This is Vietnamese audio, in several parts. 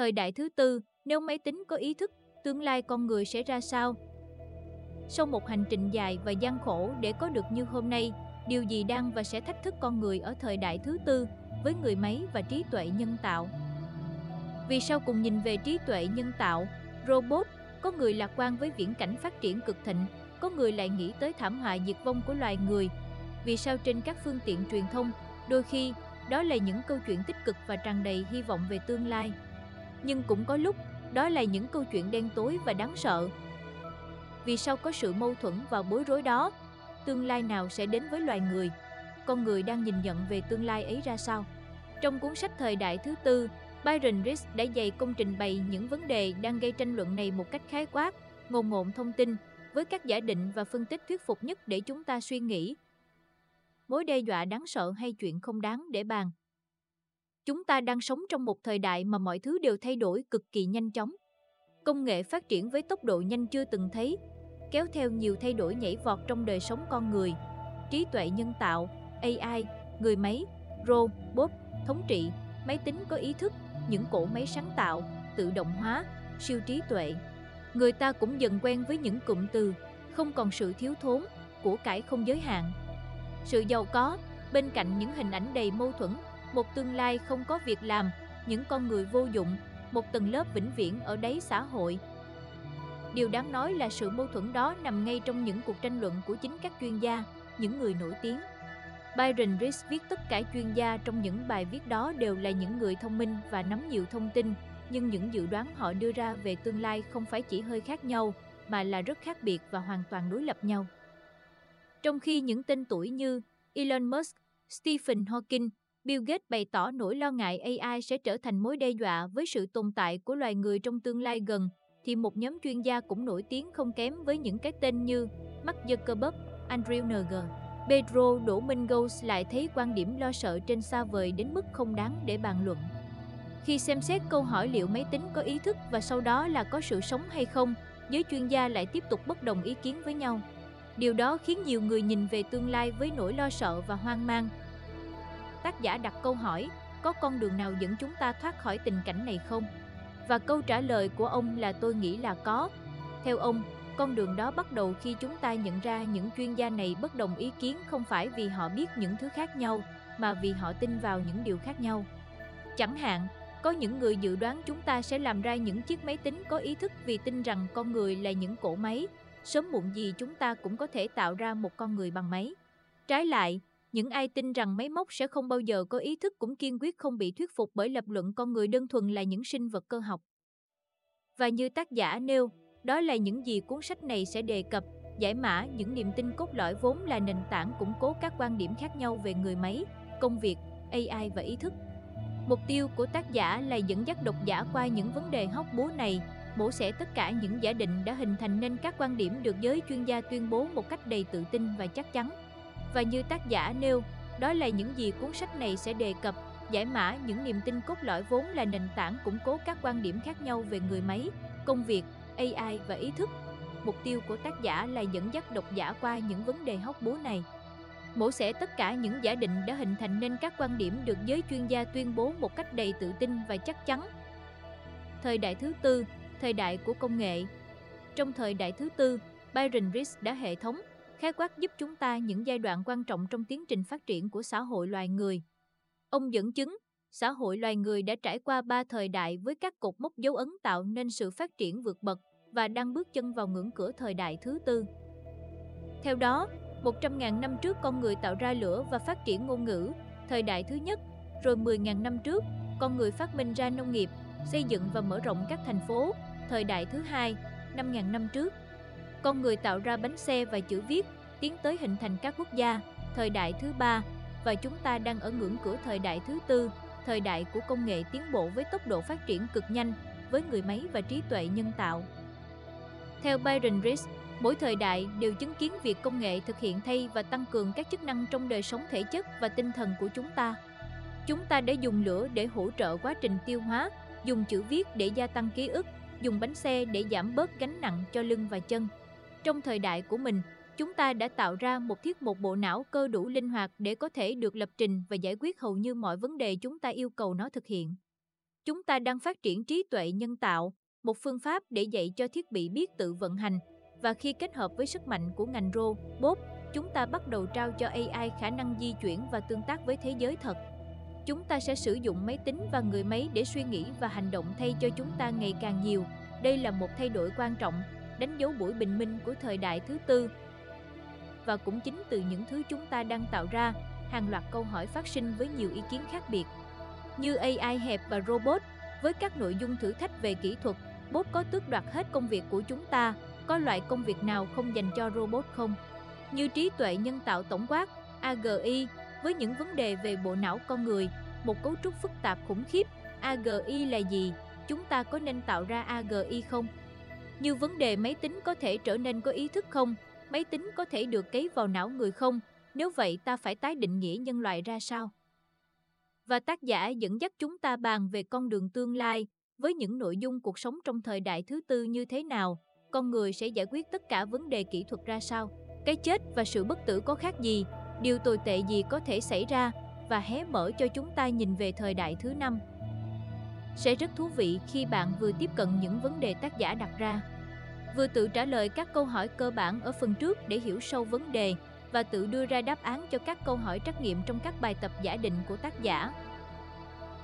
Thời đại thứ tư, nếu máy tính có ý thức, tương lai con người sẽ ra sao? Sau một hành trình dài và gian khổ để có được như hôm nay, điều gì đang và sẽ thách thức con người ở thời đại thứ tư với người máy và trí tuệ nhân tạo? Vì sao cùng nhìn về trí tuệ nhân tạo, robot, có người lạc quan với viễn cảnh phát triển cực thịnh, có người lại nghĩ tới thảm họa diệt vong của loài người. Vì sao trên các phương tiện truyền thông, đôi khi đó là những câu chuyện tích cực và tràn đầy hy vọng về tương lai. Nhưng cũng có lúc đó là những câu chuyện đen tối và đáng sợ. Vì sao có sự mâu thuẫn và bối rối đó? Tương lai nào sẽ đến với loài người? Con người đang nhìn nhận về tương lai ấy ra sao? Trong cuốn sách Thời đại thứ tư, Byron Rees đã dày công trình bày những vấn đề đang gây tranh luận này một cách khái quát, ngồn ngộn thông tin, với các giả định và phân tích thuyết phục nhất để chúng ta suy nghĩ. Mối đe dọa đáng sợ hay chuyện không đáng để bàn. Chúng ta đang sống trong một thời đại mà mọi thứ đều thay đổi cực kỳ nhanh chóng. Công nghệ phát triển với tốc độ nhanh chưa từng thấy, kéo theo nhiều thay đổi nhảy vọt trong đời sống con người. Trí tuệ nhân tạo, AI, người máy, robot, thống trị, máy tính có ý thức, những cỗ máy sáng tạo, tự động hóa, siêu trí tuệ. Người ta cũng dần quen với những cụm từ, không còn sự thiếu thốn, của cải không giới hạn. Sự giàu có, bên cạnh những hình ảnh đầy mâu thuẫn, một tương lai không có việc làm, những con người vô dụng, một tầng lớp vĩnh viễn ở đáy xã hội. Điều đáng nói là sự mâu thuẫn đó nằm ngay trong những cuộc tranh luận của chính các chuyên gia, những người nổi tiếng. Byron Rees viết tất cả chuyên gia trong những bài viết đó đều là những người thông minh và nắm nhiều thông tin, nhưng những dự đoán họ đưa ra về tương lai không phải chỉ hơi khác nhau, mà là rất khác biệt và hoàn toàn đối lập nhau. Trong khi những tên tuổi như Elon Musk, Stephen Hawking, Bill Gates bày tỏ nỗi lo ngại AI sẽ trở thành mối đe dọa với sự tồn tại của loài người trong tương lai gần, thì một nhóm chuyên gia cũng nổi tiếng không kém với những cái tên như Mark Zuckerberg, Andrew Ng, Pedro Domingos lại thấy quan điểm lo sợ trên xa vời đến mức không đáng để bàn luận. Khi xem xét câu hỏi liệu máy tính có ý thức và sau đó là có sự sống hay không, giới chuyên gia lại tiếp tục bất đồng ý kiến với nhau. Điều đó khiến nhiều người nhìn về tương lai với nỗi lo sợ và hoang mang. Tác giả đặt câu hỏi, có con đường nào dẫn chúng ta thoát khỏi tình cảnh này không? Và câu trả lời của ông là tôi nghĩ là có. Theo ông, con đường đó bắt đầu khi chúng ta nhận ra những chuyên gia này bất đồng ý kiến không phải vì họ biết những thứ khác nhau, mà vì họ tin vào những điều khác nhau. Chẳng hạn, có những người dự đoán chúng ta sẽ làm ra những chiếc máy tính có ý thức vì tin rằng con người là những cỗ máy, sớm muộn gì chúng ta cũng có thể tạo ra một con người bằng máy. Trái lại, những ai tin rằng máy móc sẽ không bao giờ có ý thức cũng kiên quyết không bị thuyết phục bởi lập luận con người đơn thuần là những sinh vật cơ học. Và như tác giả nêu, đó là những gì cuốn sách này sẽ đề cập, giải mã những niềm tin cốt lõi vốn là nền tảng củng cố các quan điểm khác nhau về người máy, công việc, AI và ý thức. Mục tiêu của tác giả là dẫn dắt độc giả qua những vấn đề hóc búa này, mổ xẻ tất cả những giả định đã hình thành nên các quan điểm được giới chuyên gia tuyên bố một cách đầy tự tin và chắc chắn. Và như tác giả nêu, đó là những gì cuốn sách này sẽ đề cập, giải mã những niềm tin cốt lõi vốn là nền tảng củng cố các quan điểm khác nhau về người máy, công việc, AI và ý thức. Mục tiêu của tác giả là dẫn dắt độc giả qua những vấn đề hóc búa này. Mổ xẻ tất cả những giả định đã hình thành nên các quan điểm được giới chuyên gia tuyên bố một cách đầy tự tin và chắc chắn. Thời đại thứ tư, thời đại của công nghệ. Trong thời đại thứ tư, Byron Rees đã hệ thống, khái quát giúp chúng ta những giai đoạn quan trọng trong tiến trình phát triển của xã hội loài người. Ông dẫn chứng, xã hội loài người đã trải qua ba thời đại với các cột mốc dấu ấn tạo nên sự phát triển vượt bậc và đang bước chân vào ngưỡng cửa thời đại thứ tư. Theo đó, 100.000 năm trước con người tạo ra lửa và phát triển ngôn ngữ, thời đại thứ nhất, rồi 10.000 năm trước, con người phát minh ra nông nghiệp, xây dựng và mở rộng các thành phố, thời đại thứ hai, 5.000 năm trước. Con người tạo ra bánh xe và chữ viết, tiến tới hình thành các quốc gia, thời đại thứ ba, và chúng ta đang ở ngưỡng cửa thời đại thứ tư, thời đại của công nghệ tiến bộ với tốc độ phát triển cực nhanh, với người máy và trí tuệ nhân tạo. Theo Byron Rees, mỗi thời đại đều chứng kiến việc công nghệ thực hiện thay và tăng cường các chức năng trong đời sống thể chất và tinh thần của chúng ta. Chúng ta đã dùng lửa để hỗ trợ quá trình tiêu hóa, dùng chữ viết để gia tăng ký ức, dùng bánh xe để giảm bớt gánh nặng cho lưng và chân. Trong thời đại của mình, chúng ta đã tạo ra một thiết một bộ não cơ đủ linh hoạt để có thể được lập trình và giải quyết hầu như mọi vấn đề chúng ta yêu cầu nó thực hiện. Chúng ta đang phát triển trí tuệ nhân tạo, một phương pháp để dạy cho thiết bị biết tự vận hành và khi kết hợp với sức mạnh của ngành robot, chúng ta bắt đầu trao cho AI khả năng di chuyển và tương tác với thế giới thật. Chúng ta sẽ sử dụng máy tính và người máy để suy nghĩ và hành động thay cho chúng ta ngày càng nhiều. Đây là một thay đổi quan trọng, đánh dấu buổi bình minh của thời đại thứ tư. Và cũng chính từ những thứ chúng ta đang tạo ra, hàng loạt câu hỏi phát sinh với nhiều ý kiến khác biệt. Như AI hẹp và robot, với các nội dung thử thách về kỹ thuật, bot có tước đoạt hết công việc của chúng ta, có loại công việc nào không dành cho robot không? Như trí tuệ nhân tạo tổng quát, AGI, với những vấn đề về bộ não con người, một cấu trúc phức tạp khủng khiếp. AGI là gì? Chúng ta có nên tạo ra AGI không? Như vấn đề máy tính có thể trở nên có ý thức không? Máy tính có thể được cấy vào não người không? Nếu vậy ta phải tái định nghĩa nhân loại ra sao? Và tác giả dẫn dắt chúng ta bàn về con đường tương lai, với những nội dung cuộc sống trong thời đại thứ tư như thế nào, con người sẽ giải quyết tất cả vấn đề kỹ thuật ra sao, cái chết và sự bất tử có khác gì, điều tồi tệ gì có thể xảy ra và hé mở cho chúng ta nhìn về thời đại thứ năm. Sẽ rất thú vị khi bạn vừa tiếp cận những vấn đề tác giả đặt ra, vừa tự trả lời các câu hỏi cơ bản ở phần trước để hiểu sâu vấn đề và tự đưa ra đáp án cho các câu hỏi trắc nghiệm trong các bài tập giả định của tác giả.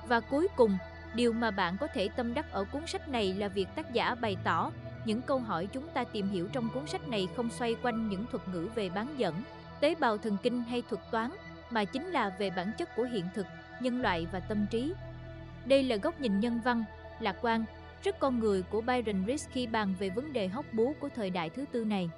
Và cuối cùng, điều mà bạn có thể tâm đắc ở cuốn sách này là việc tác giả bày tỏ những câu hỏi chúng ta tìm hiểu trong cuốn sách này không xoay quanh những thuật ngữ về bán dẫn, tế bào thần kinh hay thuật toán, mà chính là về bản chất của hiện thực, nhân loại và tâm trí. Đây là góc nhìn nhân văn, lạc quan, rất con người của Byron Rees khi bàn về vấn đề hóc búa của thời đại thứ tư này.